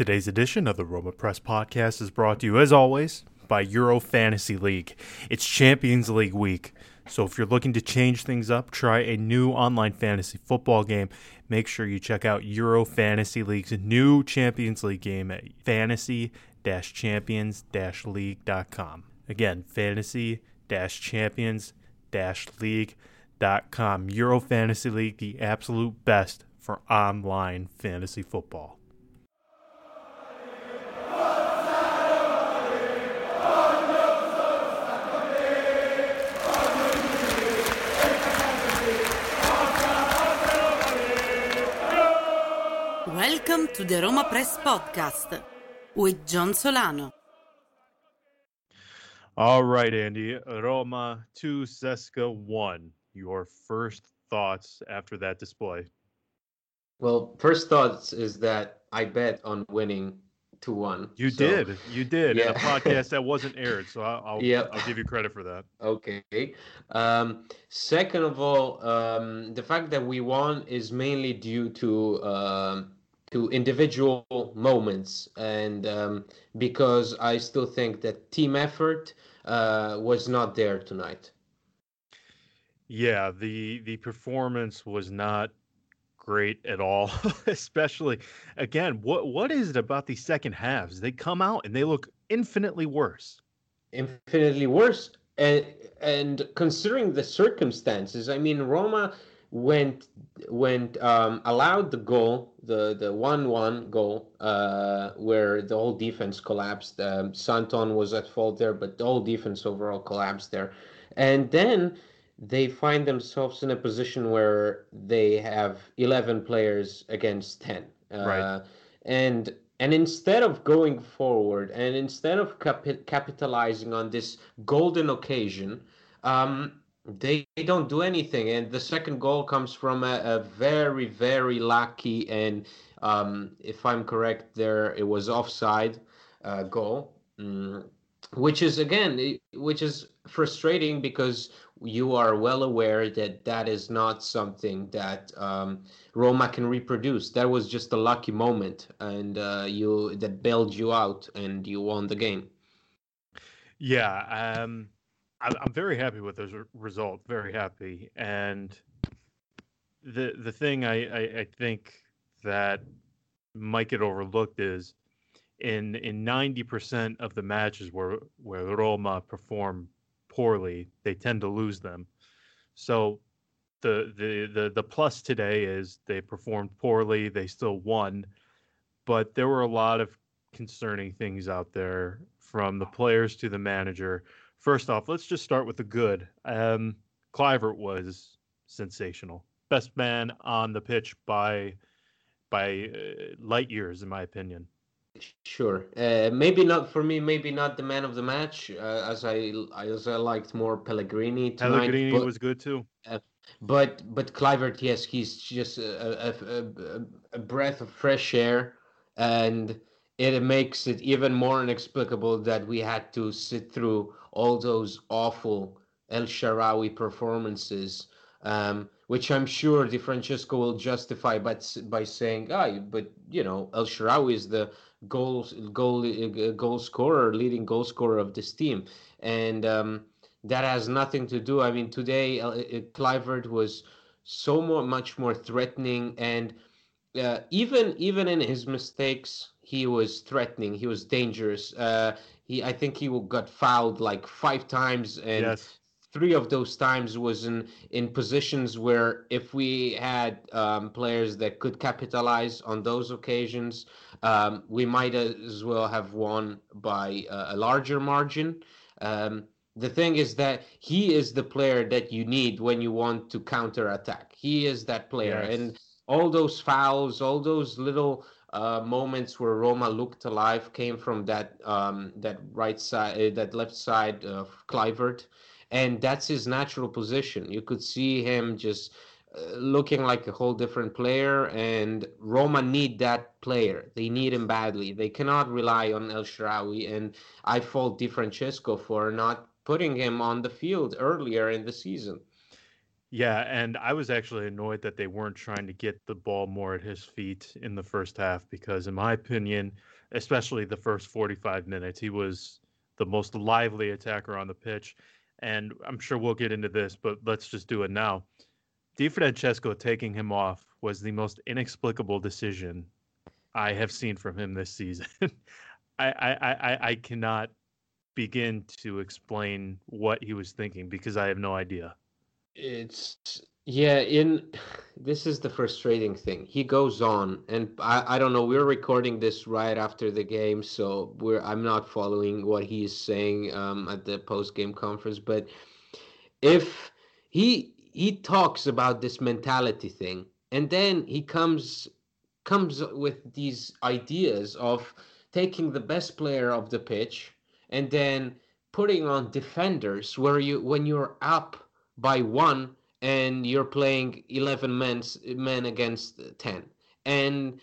Today's edition of the Roma Press Podcast is brought to you, as always, by Euro Fantasy League. It's Champions League week, so if you're looking to change things up, try a new online fantasy football game. Make sure you check out Euro Fantasy League's new Champions League game at fantasy-champions-league.com. Again, fantasy-champions-league.com. Euro Fantasy League, the absolute best for online fantasy football. Welcome to the Roma Press Podcast with John Solano. All right, Andy. Roma 2, CSKA 1. Your first thoughts after that display? Well, first thoughts is that I bet on winning 2 1. You So, did. You did. In a podcast that wasn't aired. So I'll, I'll, Yep. I'll give you credit for that. Okay. Um, second of all, um, the fact that we won is mainly due to um, to individual moments, and um, because I still think that team effort uh, was not there tonight. Yeah, the the performance was not great at all. Especially again, what what is it about these second halves? They come out and they look infinitely worse. infinitely worse. And and considering the circumstances, I mean, Roma went went um, allowed the goal, the the one one goal, uh, where the whole defense collapsed. Um, Santon was at fault there, but the whole defense overall collapsed there. And then they find themselves in a position where they have 11 players against 10 uh, Right. and and instead of going forward and instead of capi- capitalizing on this golden occasion um, they don't do anything and the second goal comes from a, a very very lucky and um, if i'm correct there it was offside uh, goal mm, which is again which is frustrating because you are well aware that that is not something that um, Roma can reproduce. That was just a lucky moment, and uh, you that bailed you out, and you won the game. Yeah, um, I'm very happy with r- result. Very happy, and the the thing I, I, I think that might get overlooked is in in ninety percent of the matches where where Roma perform poorly, they tend to lose them. So the the the the plus today is they performed poorly, they still won, but there were a lot of concerning things out there from the players to the manager. First off, let's just start with the good. Um, Kluivert was sensational, best man on the pitch by by uh, light years, in my opinion. Sure, uh, maybe not for me. Maybe not the man of the match, uh, as I as I liked more Pellegrini tonight. Pellegrini but, was good too. but but Kluivert, yes, he's just a, a, a, a breath of fresh air, and it makes it even more inexplicable that we had to sit through all those awful El Shaarawy performances, um, which I'm sure Di Francesco will justify by by saying, "Ah, but you know, El Shaarawy is the goal goal uh, goal scorer, leading goal scorer of this team," and um, that has nothing to do. I mean, today uh, uh, Kluivert was so more, much more threatening, and uh, even even in his mistakes, he was threatening. He was dangerous. Uh, he, I think he got fouled like five times, and yes. three of those times was in in positions where if we had um, players that could capitalize on those occasions, um, we might as well have won by a, a larger margin. Um, the thing is that he is the player that you need when you want to counter attack. He is that player, Yes. and all those fouls, all those little uh, moments where Roma looked alive came from that um, that right side, uh, that left side of Kluivert, and that's his natural position. You could see him just uh, looking like a whole different player, and Roma need that player. They need him badly. They cannot rely on El Shaarawy, and I fault Di Francesco for not putting him on the field earlier in the season. Yeah, and I was actually annoyed that they weren't trying to get the ball more at his feet in the first half because, in my opinion, especially the first 45 minutes, he was the most lively attacker on the pitch. And I'm sure we'll get into this, but let's just do it now. Di Francesco taking him off was the most inexplicable decision I have seen from him this season. I, I, I, I cannot begin to explain what he was thinking because I have no idea. It's yeah, in this is the frustrating thing. He goes on, and I, I don't know. We're recording this right after the game, so we're I'm not following what he's saying um, at the post game conference. But if he he talks about this mentality thing, and then he comes comes with these ideas of taking the best player of the pitch and then putting on defenders where you when you're up by one and you're playing 11 men men against 10 and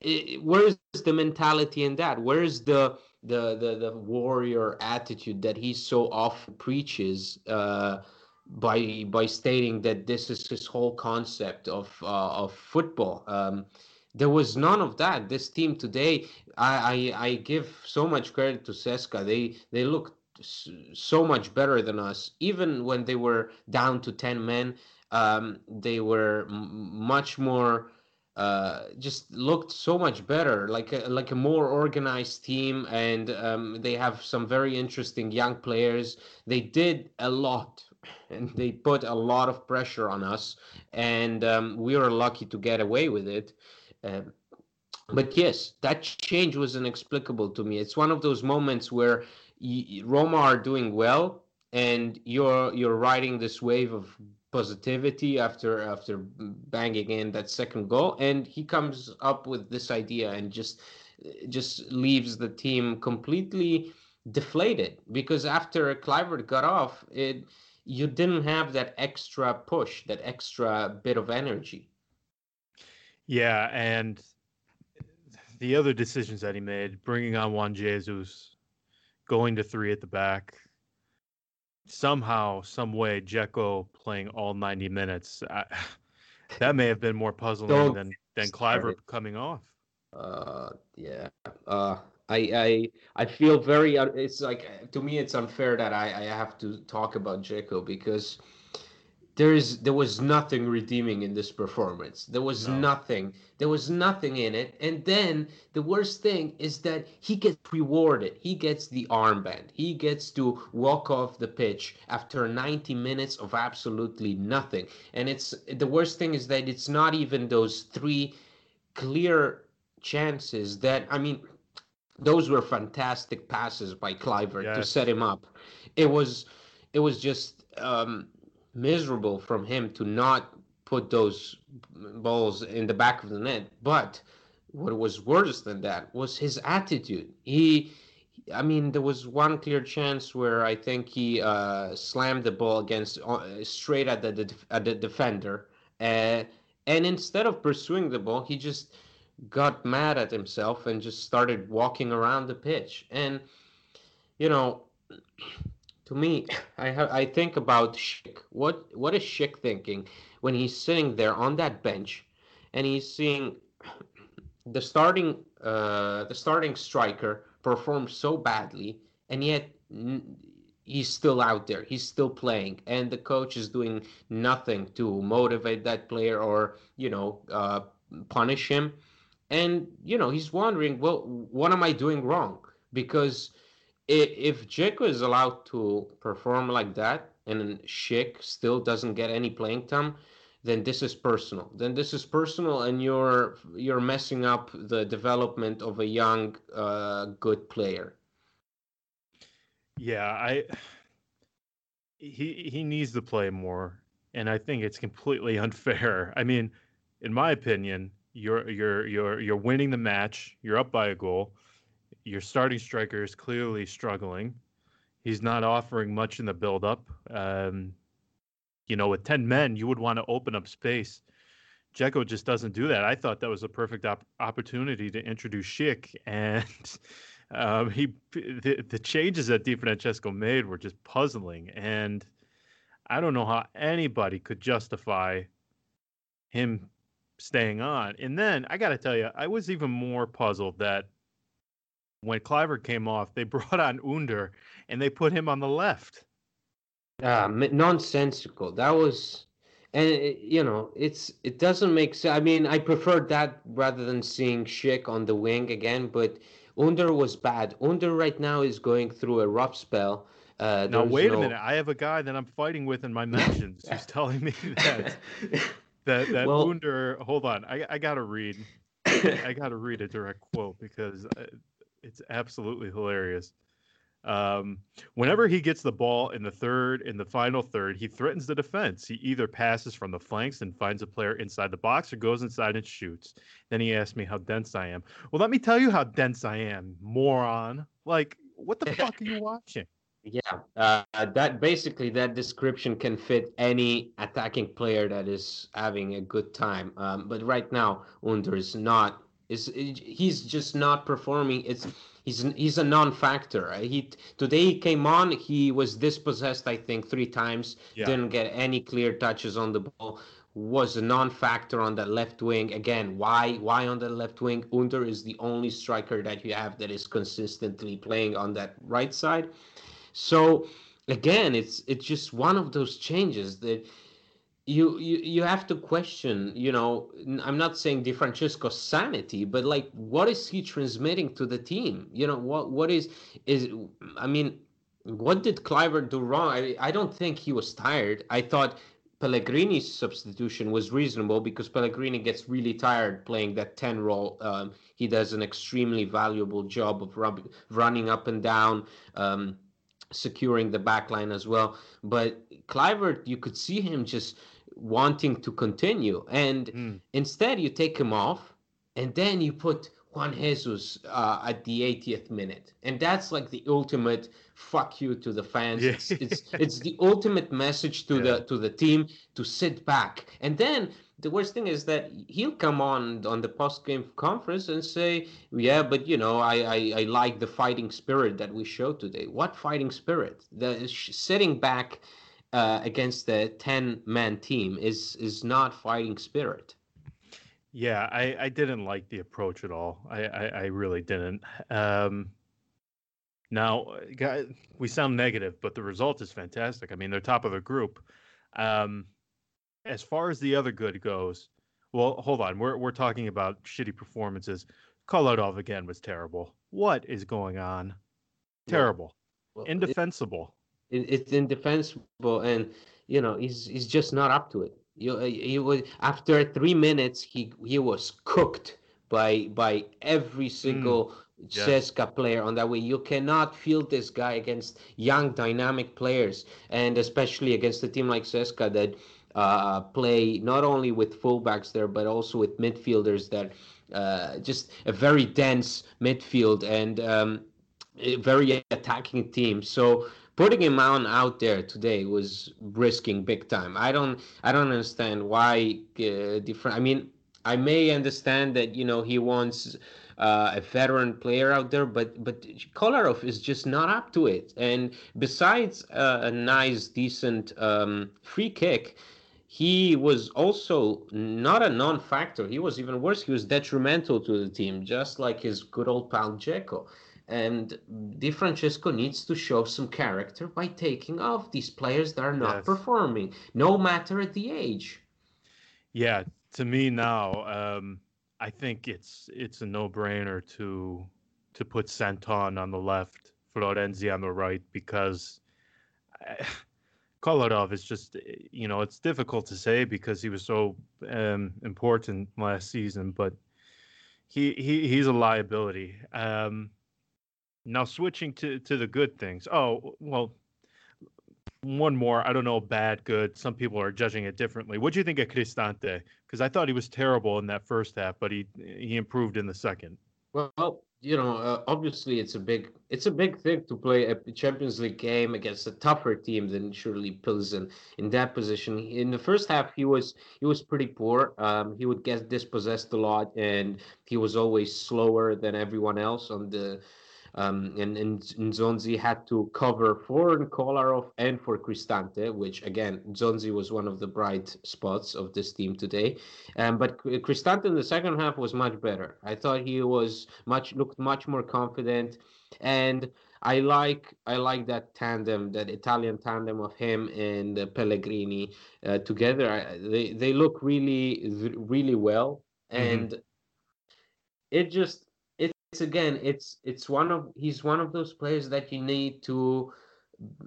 it, where's the mentality in that where's the the the, the warrior attitude that he so often preaches uh, by by stating that this is his whole concept of uh, of football um, there was none of that. This team today, I, I, I give so much credit to CSKA. They they looked so much better than us. Even when they were down to ten men, um, they were much more. Uh, just looked so much better, like a, like a more organized team, and um, they have some very interesting young players. They did a lot, and they put a lot of pressure on us, and um, we were lucky to get away with it. Um, but yes, that change was inexplicable to me. It's one of those moments where Roma are doing well, and you're you're riding this wave of positivity after after banging in that second goal, and he comes up with this idea and just just leaves the team completely deflated because after Kluivert got off, it you didn't have that extra push, that extra bit of energy. Yeah, and the other decisions that he made, bringing on Juan Jesus, going to three at the back, somehow, some way, Dzeko playing all 90 minutes. I, that may have been more puzzling Don't than than Kluivert coming off. Uh, yeah. Uh, I I I feel very. It's like to me, it's unfair that I I have to talk about Dzeko because there's there was nothing redeeming in this performance. There was no. nothing. There was nothing in it. And then the worst thing is that he gets rewarded. He gets the armband. He gets to walk off the pitch after 90 minutes of absolutely nothing. And it's the worst thing is that it's not even those three clear chances that i mean those were fantastic passes by Kluivert yes. to set him up. It was it was just um miserable from him to not put those balls in the back of the net. But what was worse than that was his attitude. He, I mean, there was one clear chance where I think he uh, slammed the ball against uh, straight at the, at the defender, uh, and instead of pursuing the ball, he just got mad at himself and just started walking around the pitch. And you know to me, I have I think about Schick. What what is Schick thinking when he's sitting there on that bench, and he's seeing the starting uh, the starting striker perform so badly, and yet he's still out there. He's still playing, and the coach is doing nothing to motivate that player or you know uh, punish him. And you know he's wondering, well, what am I doing wrong? Because if Dzeko is allowed to perform like that and Schick still doesn't get any playing time, then this is personal. Then this is personal, and you're you're messing up the development of a young, uh, good player. Yeah, I he he needs to play more, and I think it's completely unfair. I mean, in my opinion, you're you're you're you're winning the match. You're up by a goal your starting striker is clearly struggling. He's not offering much in the build-up. Um, you know, with ten men, you would want to open up space. Dzeko just doesn't do that. I thought that was a perfect op- opportunity to introduce Schick, and um, he the, the changes that Di Francesco made were just puzzling. And I don't know how anybody could justify him staying on. And then I got to tell you, I was even more puzzled that when Kluivert came off, they brought on Under and they put him on the left. Uh, nonsensical. That was, and it, you know, it's it doesn't make sense. I mean, I preferred that rather than seeing Schick on the wing again. But Under was bad. Under right now is going through a rough spell. Uh, now wait no... a minute. I have a guy that I'm fighting with in my mentions who's telling me that that that well, Under. Hold on, I I gotta read. I gotta read a direct quote because uh, it's absolutely hilarious. Um, whenever he gets the ball in the third, in the final third, he threatens the defense. He either passes from the flanks and finds a player inside the box or goes inside and shoots. Then he asks me how dense I am. Well, let me tell you how dense I am, moron. Like, what the fuck are you watching? Yeah, uh, that basically that description can fit any attacking player that is having a good time. Um, but right now, Under is not. Is he's just not performing? It's he's he's a non-factor. He today he came on. He was dispossessed, I think, three times. Yeah. Didn't get any clear touches on the ball. Was a non-factor on that left wing. Again, why why on the left wing? Under is the only striker that you have that is consistently playing on that right side. So again, it's it's just one of those changes that you you you have to question you know i'm not saying Di Francesco's sanity but like what is he transmitting to the team you know what what is is i mean what did Kluivert do wrong I, I don't think he was tired i thought Pellegrini's substitution was reasonable because Pellegrini gets really tired playing that 10 role. Um, he does an extremely valuable job of rub- running up and down, um, securing the back line as well. But Kluivert, you could see him just wanting to continue. And mm. instead, you take him off, and then you put Juan Jesus uh, at the 80th minute, and that's like the ultimate fuck you to the fans. Yeah. It's, it's, it's the ultimate message to yeah. the to the team to sit back. And then the worst thing is that he'll come on on the post game conference and say, "Yeah, but you know, I, I I like the fighting spirit that we showed today. What fighting spirit? The sitting back." Uh, against the 10 man team is is not fighting spirit. Yeah i i didn't like the approach at all. I i, I really didn't. Um now we sound negative but the result is fantastic. I mean they're top of the group. Um as far as the other good goes well hold on. We're we're talking about shitty performances. Kolarov again was terrible. What is going on? Terrible. well, indefensible it, it's indefensible, and you know he's he's just not up to it. You he was after three minutes he he was cooked by by every single. Mm. Yes. CSKA player on that way. You cannot field this guy against young, dynamic players, and especially against a team like CSKA that uh, play not only with fullbacks there, but also with midfielders that uh, just a very dense midfield and um, a very attacking team. So putting him on out there today was risking big time. I don't I don't understand why uh, different. I mean, I may understand that you know he wants uh, a veteran player out there, but but Kolarov is just not up to it. And besides uh, a nice, decent um, free kick, he was also not a non-factor. He was even worse. He was detrimental to the team, just like his good old pal Dzeko. And Di Francesco needs to show some character by taking off these players that are not yes. performing, no matter at the age. Yeah, to me now, um, I think it's it's a no-brainer to to put Santon on the left, Florenzi on the right, because I, Kolarov is just you know it's difficult to say because he was so um, important last season, but he, he he's a liability. Um, now switching to to the good things. Oh well, one more. I don't know, bad, good. Some people are judging it differently. What do you think of Cristante? Because I thought he was terrible in that first half, but he he improved in the second. Well, you know, uh, obviously it's a big it's a big thing to play a Champions League game against a tougher team than surely Pilsen in that position. In the first half, he was he was pretty poor. Um, he would get dispossessed a lot, and he was always slower than everyone else on the Um, and, and Nzonzi had to cover for Kolarov and for Cristante, which again, Nzonzi was one of the bright spots of this team today. Um, but Cristante in the second half was much better. I thought he was much looked much more confident, and I like I like that tandem, that Italian tandem of him and uh, Pellegrini uh, together. I, they they look really really well, mm-hmm. and mm-hmm. it just it's again it's it's one of he's one of those players that you need to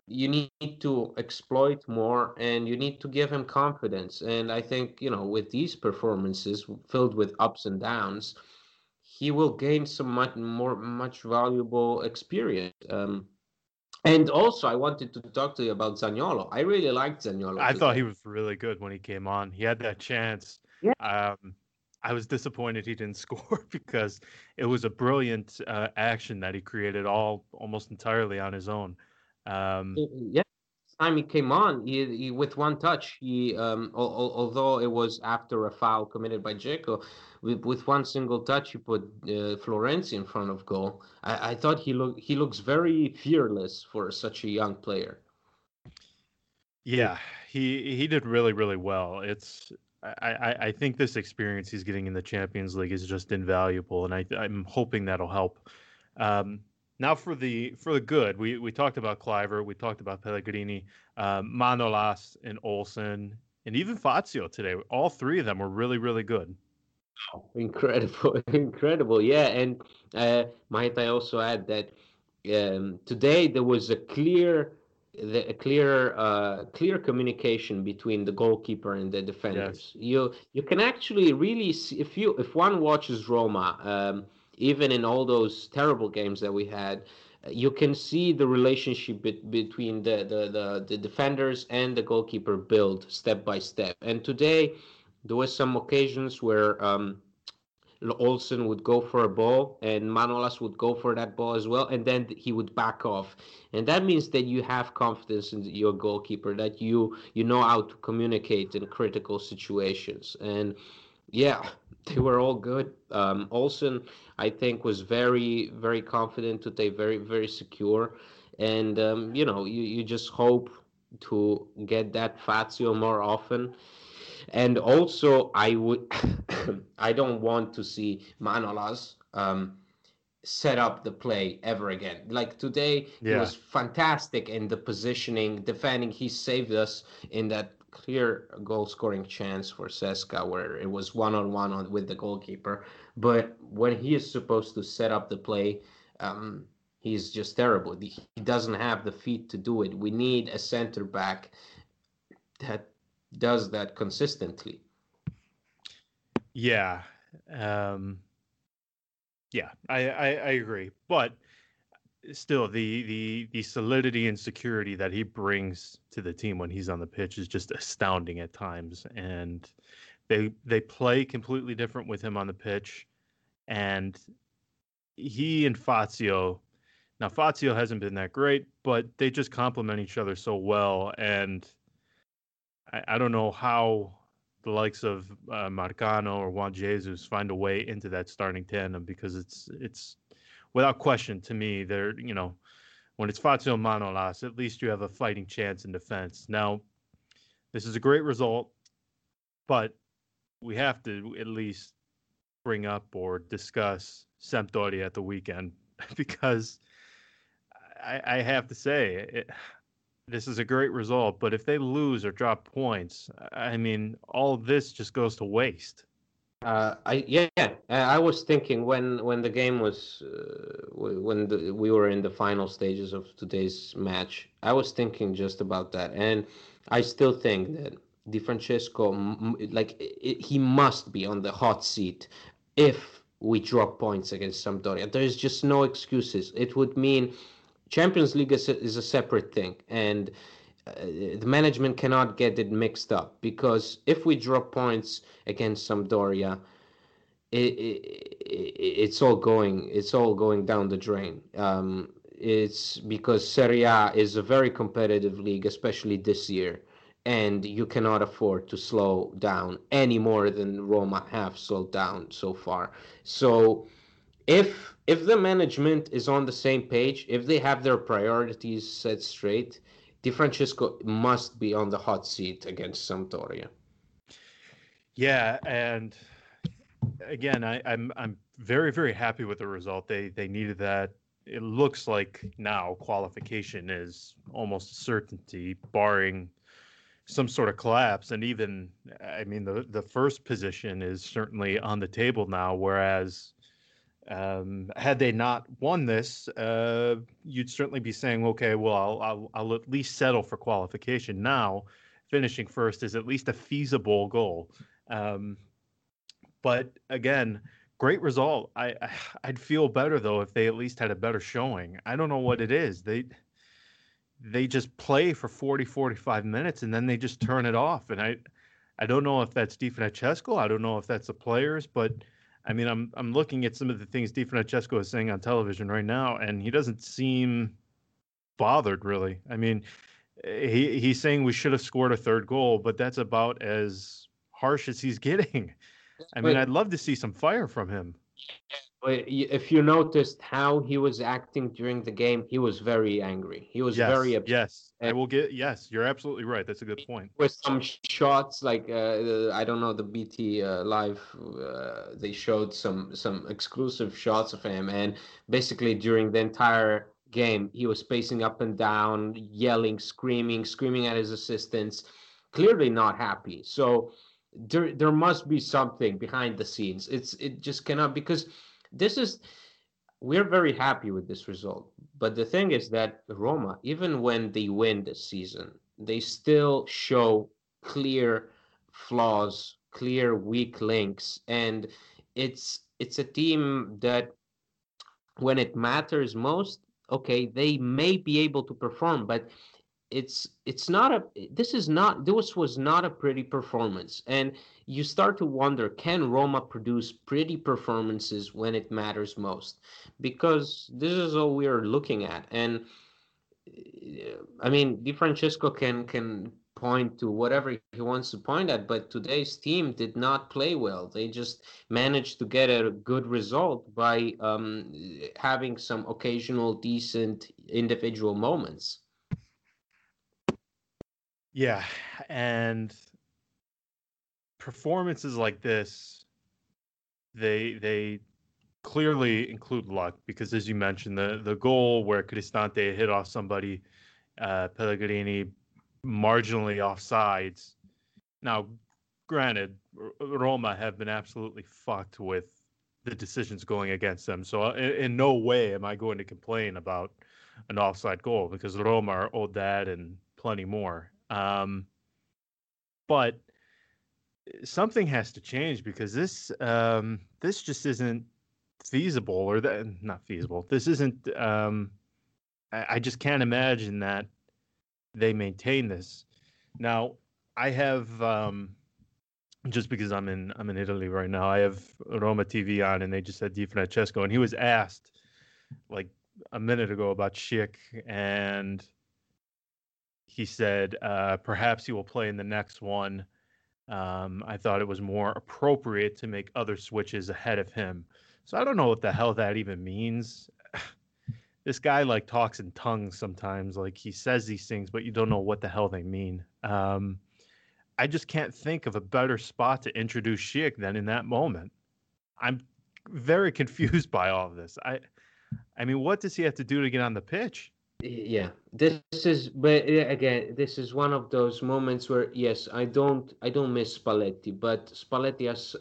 you need to exploit more and you need to give him confidence and i think you know with these performances filled with ups and downs he will gain some much more much valuable experience. Um, and also, I wanted to talk to you about Zaniolo. I really liked Zaniolo. I thought he was really good when he came on. He had that chance. Yeah. Um, I was disappointed he didn't score because it was a brilliant uh, action that he created all almost entirely on his own. Um, yeah, time he came on, he, he with one touch, he um, al- although it was after a foul committed by Dzeko, with, with one single touch, he put uh, Florenzi in front of goal. I, I thought he look he looks very fearless for such a young player. Yeah, he he did really really well. It's I, I, think this experience he's getting in the Champions League is just invaluable, and I, I'm hoping that'll help. Um, now for the for the good, we we talked about Kluivert, we talked about Pellegrini, um, Manolas, and Olsen, and even Fazio today. All three of them were really really good. Oh, incredible, incredible, yeah. And uh, might I also add that um, today there was a clear the, a clear uh, clear communication between the goalkeeper and the defenders. Yes. You you can actually really see if you if one watches Roma. Um, even in all those terrible games that we had, you can see the relationship be- between the, the, the, the, defenders and the goalkeeper build step by step. And today, there was some occasions where um, Olsen would go for a ball and Manolas would go for that ball as well, and then he would back off. And that means that you have confidence in your goalkeeper, that you you know how to communicate in critical situations. And yeah, they were all good. Um, Olsen, I think, was very, very confident today, very, very secure. And, um, you know, you, you just hope to get that Fazio more often. And also, I would, I don't want to see Manolas um, set up the play ever again. Like today, yeah. it was fantastic in the positioning, defending. He saved us in that clear goal scoring chance for CSKA where it was one on one with the goalkeeper. But when he is supposed to set up the play, um, he's just terrible. He doesn't have the feet to do it. We need a center back that does that consistently. Yeah. Um, yeah, I, I, I agree. But still the the the solidity and security that he brings to the team when he's on the pitch is just astounding at times and they they play completely different with him on the pitch and he and Fazio now Fazio hasn't been that great but they just complement each other so well and I, I don't know how the likes of uh, Marcano or Juan Jesus find a way into that starting tandem because it's it's without question, to me, they're you know, when it's Fazio Manolas, at least you have a fighting chance in defense. Now, this is a great result, but we have to at least bring up or discuss Sampdoria at the weekend because I, I have to say this is a great result. But if they lose or drop points, I mean, all this just goes to waste. Uh, I yeah, yeah. I was thinking when when the game was uh, when the, we were in the final stages of today's match. I was thinking just about that, and I still think that Di Francesco, like it, he must be on the hot seat if we drop points against Sampdoria. There is just no excuses. It would mean Champions League is a, is a separate thing, and uh, the management cannot get it mixed up because if we drop points against Sampdoria, it, it, it's all going it's all going down the drain. Um, it's because Serie A is a very competitive league, especially this year, and you cannot afford to slow down any more than Roma have slowed down so far. So if if the management is on the same page, if they have their priorities set straight, Di Francesco must be on the hot seat against Sampdoria. Yeah, and again, I, I'm I'm very very happy with the result. They they needed that. It looks like now qualification is almost a certainty, barring some sort of collapse. And even I mean the the first position is certainly on the table now, whereas um, had they not won this, uh, you'd certainly be saying, okay, well, I'll, I'll, I'll at least settle for qualification. Now, finishing first is at least a feasible goal. Um, but again, great result. I, I I'd feel better though if they at least had a better showing. I don't know what it is. They they just play for 40 45 minutes and then they just turn it off and I I don't know if that's Di Francesco, I don't know if that's the players, but I mean, I'm I'm looking at some of the things Di Francesco is saying on television right now, and he doesn't seem bothered really. I mean, eh, he he's saying we should have scored a third goal, but that's about as harsh as he's getting. I mean, I'd love to see some fire from him. If you noticed how he was acting during the game, he was very angry. He was yes, very upset. Yes, I will get. Yes, you're absolutely right. That's a good point. With some shots, like uh, I don't know, the BT uh, live, uh, they showed some some exclusive shots of him, and basically during the entire game, he was pacing up and down, yelling, screaming, screaming at his assistants, clearly not happy. So there there must be something behind the scenes. It's it just cannot because this is we're very happy with this result. But the thing is that Roma, even when they win this season, they still show clear flaws, clear weak links, and it's it's a team that when it matters most, okay, they may be able to perform, but it's it's not a this is not this was not a pretty performance and you start to wonder can roma produce pretty performances when it matters most? Because this is all we are looking at. And eh, i mean di francesco can can point to whatever he wants to point at but today's team did not play well. They just managed to get a good result by um, having some occasional decent individual moments. Yeah, and performances like this, they they clearly include luck because, as you mentioned, the the goal where Cristante hit off somebody, uh, Pellegrini marginally offsides. Now, granted, Roma have been absolutely fucked with the decisions going against them. So, uh, in, in no way am I going to complain about an offside goal because Roma are owed that and plenty more. Um, but something has to change because this um, this just isn't feasible or that not feasible. This isn't. Um, I, I just can't imagine that they maintain this. Now, I have um, just because I'm in I'm in Italy right now. I have Roma TV on, and they just said Di Francesco, and he was asked like a minute ago about Schick and he said uh, perhaps he will play in the next one. Um, I thought it was more appropriate to make other switches ahead of him. So I don't know what the hell that even means. this guy like talks in tongues sometimes. Like he says these things, but you don't know what the hell they mean. Um, I just can't think of a better spot to introduce Schick than in that moment. I'm very confused by all of this. I, I mean, what does he have to do to get on the pitch? Yeah. This is but again this is one of those moments where yes i don't i don't miss spalletti but spalletti has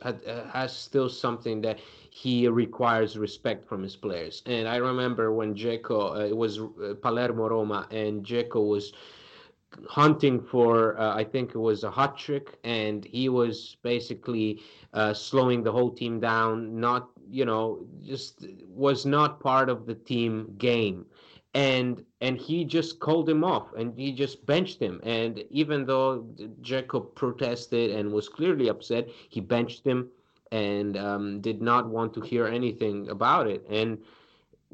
has still something that he requires respect from his players. And i remember when Dzeko, uh, it was uh, palermo roma and Dzeko was hunting for uh, i think it was a hot trick and he was basically uh, slowing the whole team down not you know just was not part of the team game and and he just called him off and he just benched him. And even though Dzeko protested and was clearly upset he benched him and um, did not want to hear anything about it. And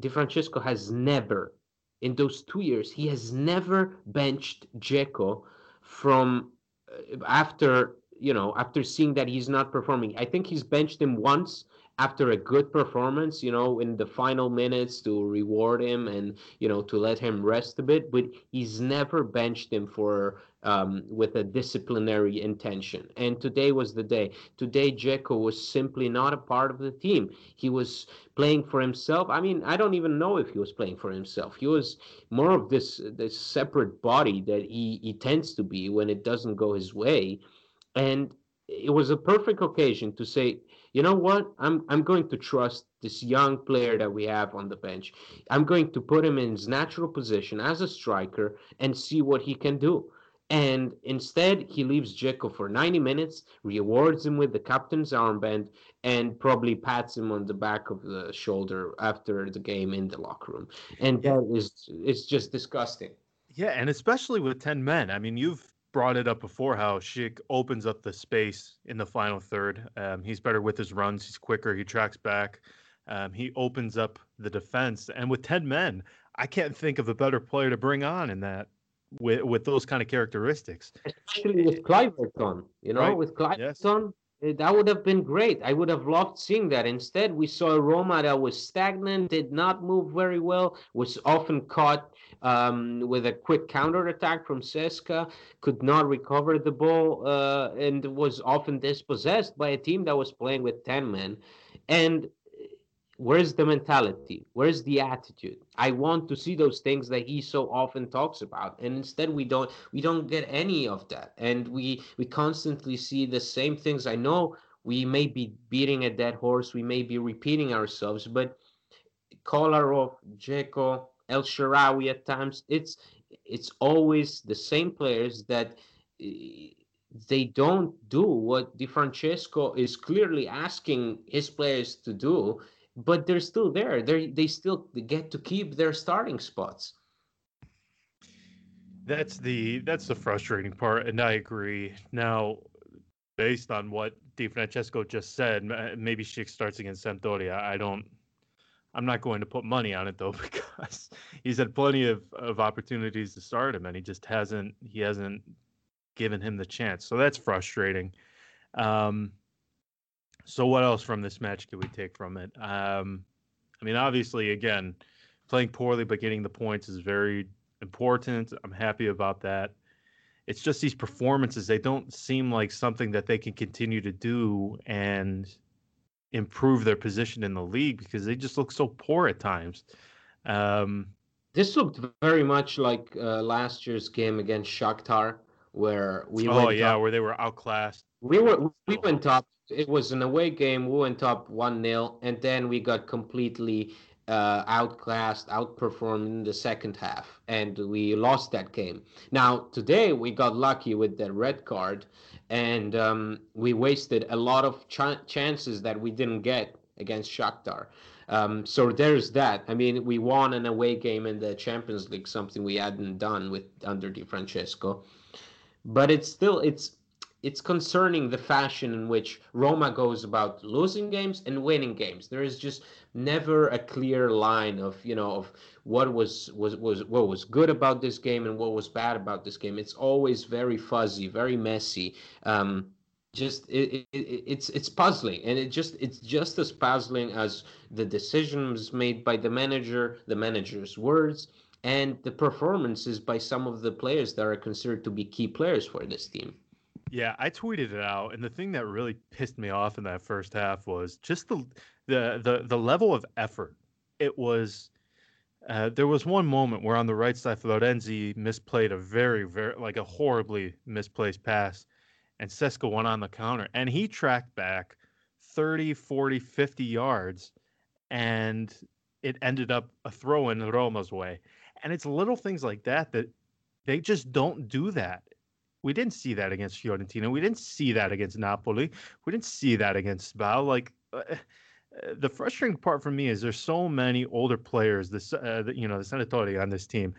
Di Francesco has never in those two years he has never benched Dzeko from uh, after you know after seeing that he's not performing I think he's benched him once after a good performance, you know, in the final minutes to reward him and you know to let him rest a bit. But he's never benched him for um, with a disciplinary intention. And today was the day. Today, Dzeko was simply not a part of the team. He was playing for himself. I mean, I don't even know if he was playing for himself. He was more of this this separate body that he, he tends to be when it doesn't go his way. And it was a perfect occasion to say, you know what? I'm I'm going to trust this young player that we have on the bench. I'm going to put him in his natural position as a striker and see what he can do. And instead, he leaves Dzeko for 90 minutes, rewards him with the captain's armband, and probably pats him on the back of the shoulder after the game in the locker room. And that is it's just disgusting. Yeah, and especially with 10 men. I mean, you've brought it up before how Schick opens up the space in the final third. Um, he's better with his runs, he's quicker, he tracks back. Um, he opens up the defense. And with 10 men, I can't think of a better player to bring on in that with with those kind of characteristics. Especially with Kluivert, you know, right. with Kluivert, yes. Eh, that would have been great. I would have loved seeing that. Instead, we saw a Roma that was stagnant, did not move very well, was often caught um, with a quick counter attack from CSKA, could not recover the ball, uh, and was often dispossessed by a team that was playing with 10 men. And where's the mentality? Where's the attitude? I want to see those things that he so often talks about. And instead we don't we don't get any of that. And we we constantly see the same things. I know we may be beating a dead horse. We may be repeating ourselves but kolarov Dzeko, el Shaarawy at times it's it's always the same players that eh, they don't do what Di Francesco is clearly asking his players to do but they're still there. They they still get to keep their starting spots. That's the that's the frustrating part, and I agree. Now, based on what Di Francesco just said, maybe Schick starts against Sampdoria. I don't. I'm not going to put money on it though because he's had plenty of, of opportunities to start him, and he just hasn't he hasn't given him the chance. So that's frustrating. Um, so what else from this match can we take from it? Um, I mean, obviously, again, playing poorly but getting the points is very important. I'm happy about that. It's just these performances; they don't seem like something that they can continue to do and improve their position in the league because they just look so poor at times. Um, this looked very much like uh, last year's game against Shakhtar, where we. Oh yeah, up. where they were outclassed. We were we went up it was an away game. We went up 1 0, and then we got completely uh, outclassed, outperformed in the second half, and we lost that game. Now, today we got lucky with the red card, and um, we wasted a lot of ch- chances that we didn't get against Shakhtar. Um, so there's that. I mean, we won an away game in the Champions League, something we hadn't done with under Di Francesco. But it's still it's it's concerning the fashion in which Roma goes about losing games and winning games. There is just never a clear line of you know of what was was was what was good about this game and what was bad about this game. It's always very fuzzy, very messy. Um, just it, it, it's it's puzzling and it just it's just as puzzling as the decisions made by the manager the manager's words and the performances by some of the players that are considered to be key players for this team yeah, I tweeted it out, and the thing that really pissed me off in that first half was just the the the, the level of effort. It was uh, there was one moment where on the right side, Florenzi misplayed a very very like a horribly misplaced pass, and CSKA went on the counter, and he tracked back 30, 40, 50 yards, and it ended up a throw in Roma's way. And it's little things like that that they just don't do that we didn't see that against Fiorentina. We didn't see that against Napoli. We didn't see that against Spal. Like uh, uh, the frustrating part for me is there's so many older players, this uh, you know, the Senatori on this team,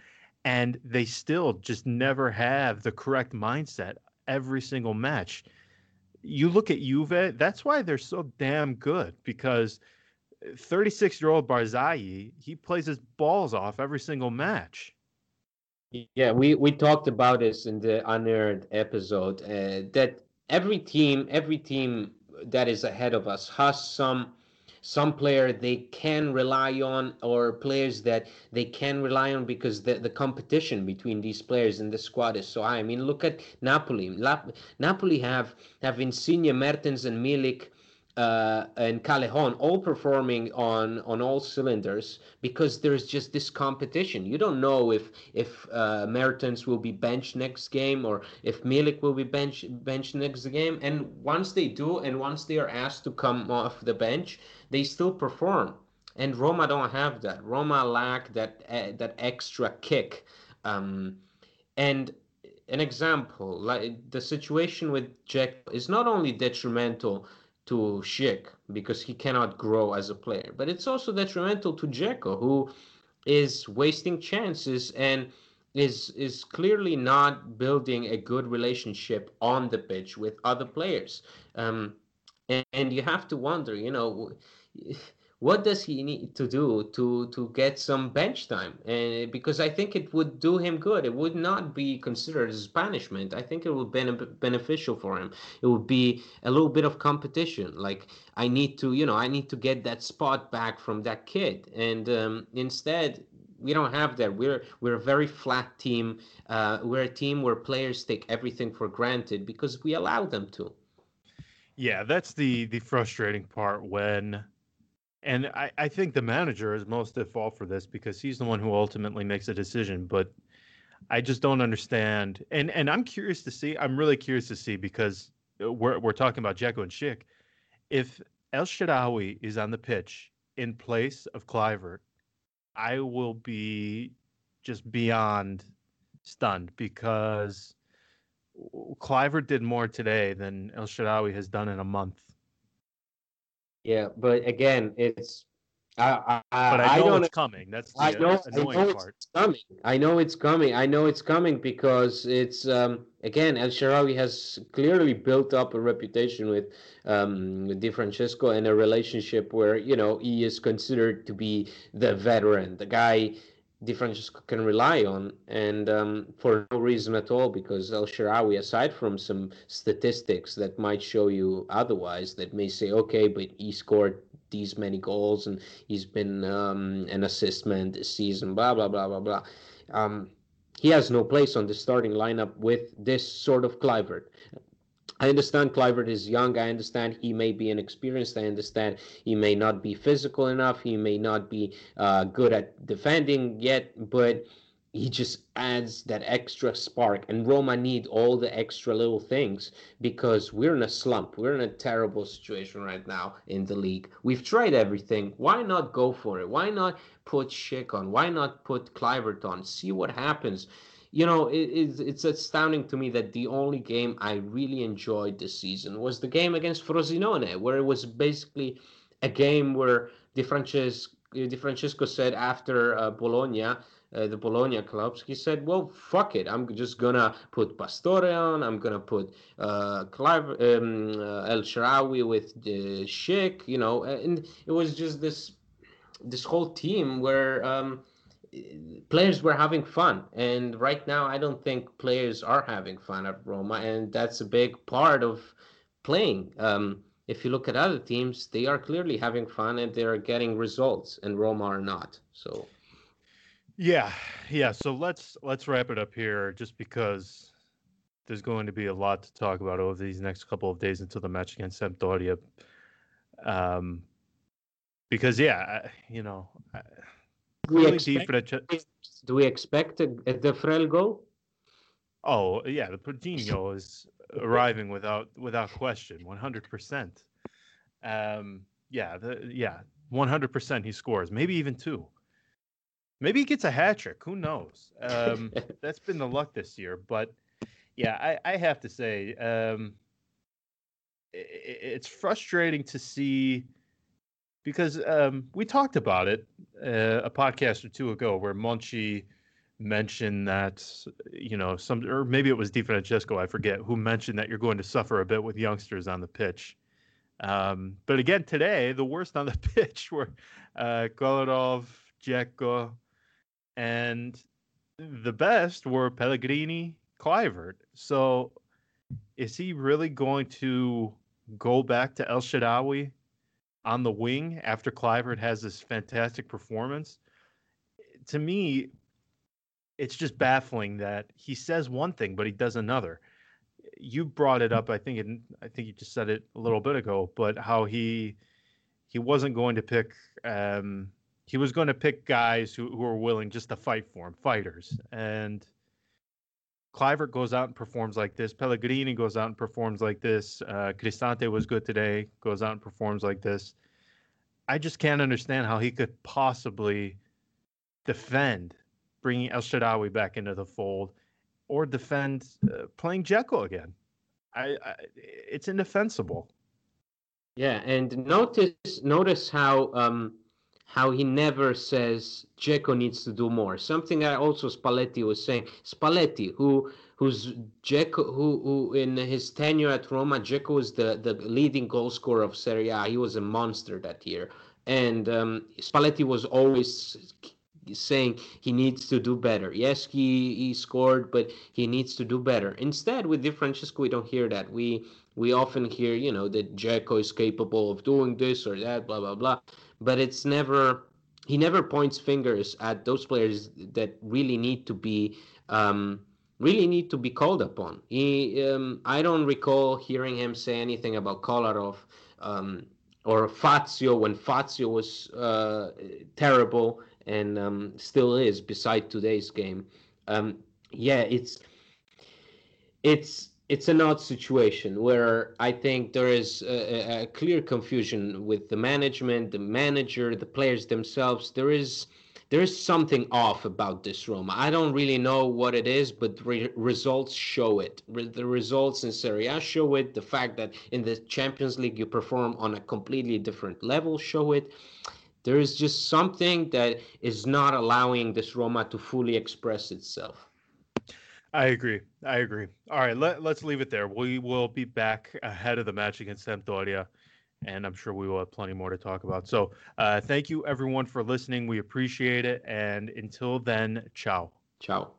and they still just never have the correct mindset every single match. You look at Juve, that's why they're so damn good because 36 year old Barzagli, he plays his balls off every single match. Yeah, we we talked about this in the unaired episode uh, that every team, every team that is ahead of us has some some player they can rely on or players that they can rely on because the, the competition between these players in the squad is so high. I mean, look at Napoli. Napoli have have Insigne, Mertens, and Milik uh, and Callejon all performing on on all cylinders because there's just this competition. You don't know if if uh, Mertens will be benched next game or if Milik will be bench benched next game. And once they do, and once they are asked to come off the bench, they still perform. And Roma don't have that. Roma lack that uh, that extra kick. Um, and an example, like the situation with Jack, is not only detrimental to Schick because he cannot grow as a player. But it's also detrimental to Dzeko, who is wasting chances and is is clearly not building a good relationship on the pitch with other players. Um, and, and you have to wonder, you know what does he need to do to to get some bench time? And because I think it would do him good. It would not be considered as punishment. I think it would be beneficial for him. It would be a little bit of competition. Like I need to, you know, I need to get that spot back from that kid. And um, instead, we don't have that. We're we're a very flat team. Uh, we're a team where players take everything for granted because we allow them to. Yeah, that's the the frustrating part when and I, I think the manager is most at fault for this because he's the one who ultimately makes a decision. But I just don't understand. And and I'm curious to see. I'm really curious to see because uh, we're we're talking about Dzeko and Schick. If El Shaarawy is on the pitch in place of Kluivert, I will be just beyond stunned because Kluivert did more today than El Shaarawy has done in a month. Yeah, but again, it's I, I, but I know I it's coming. That's the I know, annoying I know part. It's coming. I know it's coming. I know it's coming because it's um, again El Shaarawy has clearly built up a reputation with um, with Di Francesco and a relationship where you know he is considered to be the veteran, the guy Di Francesco can rely on, and um, for no reason at all, because El Shaarawy, aside from some statistics that might show you otherwise, that may say, okay, but he scored these many goals and he's been um, an assist man this season, blah, blah, blah, blah, blah. Um, he has no place on the starting lineup with this sort of Kluivert. I understand Kluivert is young. I understand he may be inexperienced. I understand he may not be physical enough. He may not be uh, good at defending yet, but he just adds that extra spark. And Roma need all the extra little things because we're in a slump. We're in a terrible situation right now in the league. We've tried everything. Why not go for it? Why not put Schick on? Why not put Kluivert on? See what happens you know, it, it's, it's astounding to me that the only game I really enjoyed this season was the game against Frosinone, where it was basically a game where Di Francesco, Di Francesco said after uh, Bologna, uh, the Bologna clubs, he said, "Well, fuck it. I'm just gonna put Pastore on. I'm gonna put uh, Clive, um, uh, El Shaarawy with the Schick. You know, and it was just this this whole team where." Um, players were having fun. And right now i don't think players are having fun at roma. And that's a big part of playing. Um, if you look at other teams they are clearly having fun and they're getting results and roma are not. So. Yeah. Yeah. So let's let's wrap it up here just because there's going to be a lot to talk about over these next couple of days until the match against Sampdoria. Um, because yeah, you know, do we expect, do we expect a, a Defrel goal? Oh yeah, the Pudinho is arriving without without question, one hundred percent. Um, yeah, the yeah, one hundred percent he scores, maybe even two. Maybe he gets a hat trick. Who knows? Um, that's been the luck this year. But yeah, I, I have to say, um, it, it's frustrating to see because um, we talked about it uh, a podcast or two ago where Monchi mentioned that you know some or maybe it was Di Francesco I forget who mentioned that you're going to suffer a bit with youngsters on the pitch. Um, but again today the worst on the pitch were uh, Kolarov, Dzeko, and the best were Pellegrini, Kluivert. So is he really going to go back to El Shaarawy on the wing after Kluivert has this fantastic performance. To me, it's just baffling that he says one thing but he does another. You brought it up, I think, I think you just said it a little bit ago, but how he he wasn't going to pick. Um, he was going to pick guys who, who were willing just to fight for him, fighters. And Kluivert goes out and performs like this. Pellegrini goes out and performs like this. Uh, Cristante was good today, goes out and performs like this. I just can't understand how he could possibly defend bringing El Shaarawy back into the fold or defend uh, playing Dzeko again. I, I, it's indefensible. Yeah, and notice notice how um, how he never says Dzeko needs to do more. Something I also Spalletti was saying. Spalletti, who who's Dzeko, who who in his tenure at Roma, Dzeko was the the leading goal scorer of Serie A. He was a monster that year, and um, Spalletti was always saying he needs to do better. Yes, he he scored, but he needs to do better. Instead, with Di Francesco, we don't hear that. We we often hear, you know, that Dzeko is capable of doing this or that, blah blah blah but it's never he never points fingers at those players that really need to be um, really need to be called upon. He, um, I don't recall hearing him say anything about Kolarov um, or Fazio when Fazio was uh, terrible and um, still is, beside today's game. Um, yeah, it's it's it's an odd situation where I think there is a, a, clear confusion with the management, the manager, the players themselves. There is there is something off about this Roma. I don't really know what it is, but re- results show it. Re- the results in Serie A show it. The fact that in the Champions League you perform on a completely different level show it. There is just something that is not allowing this Roma to fully express itself. I agree. I agree. All right, let, let's leave it there. We will be back ahead of the match against Sampdoria, and I'm sure we will have plenty more to talk about. So, uh, thank you everyone for listening. We appreciate it. And until then, ciao. Ciao.